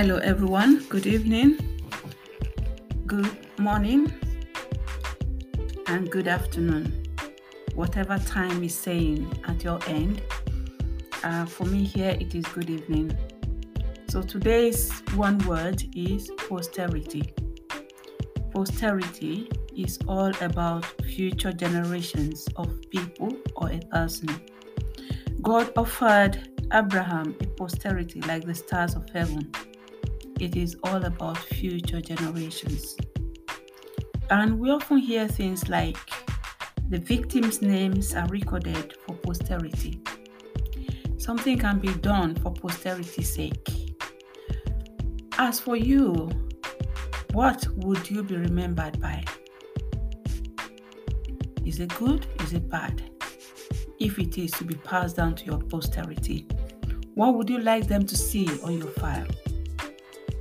Hello, everyone. Good evening, good morning, and good afternoon. Whatever time is saying at your end, uh, for me here it is good evening. So today's one word is posterity. Posterity is all about future generations of people or a person. God offered Abraham a posterity like the stars of heaven it is all about future generations. And we often hear things like the victims' names are recorded for posterity. Something can be done for posterity's sake. As for you, what would you be remembered by? Is it good? Is it bad? If it is to be passed down to your posterity, what would you like them to see on your file?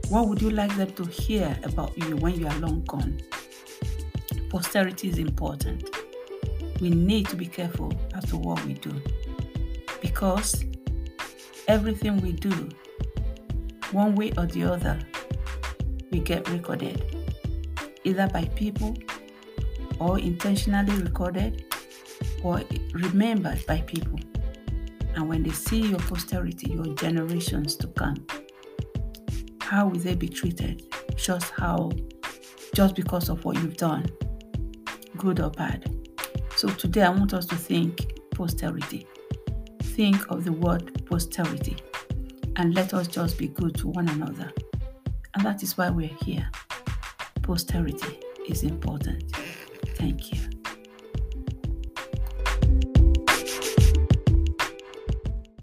What would you like them to hear about you when you are long gone? Posterity is important. We need to be careful as to what we do because everything we do, one way or the other, we get recorded either by people or intentionally recorded or remembered by people. And when they see your posterity, your generations to come, how will they be treated? Just how, just because of what you've done, good or bad. So today I want us to think posterity. Think of the word posterity and let us just be good to one another. And that is why we're here. Posterity is important. Thank you.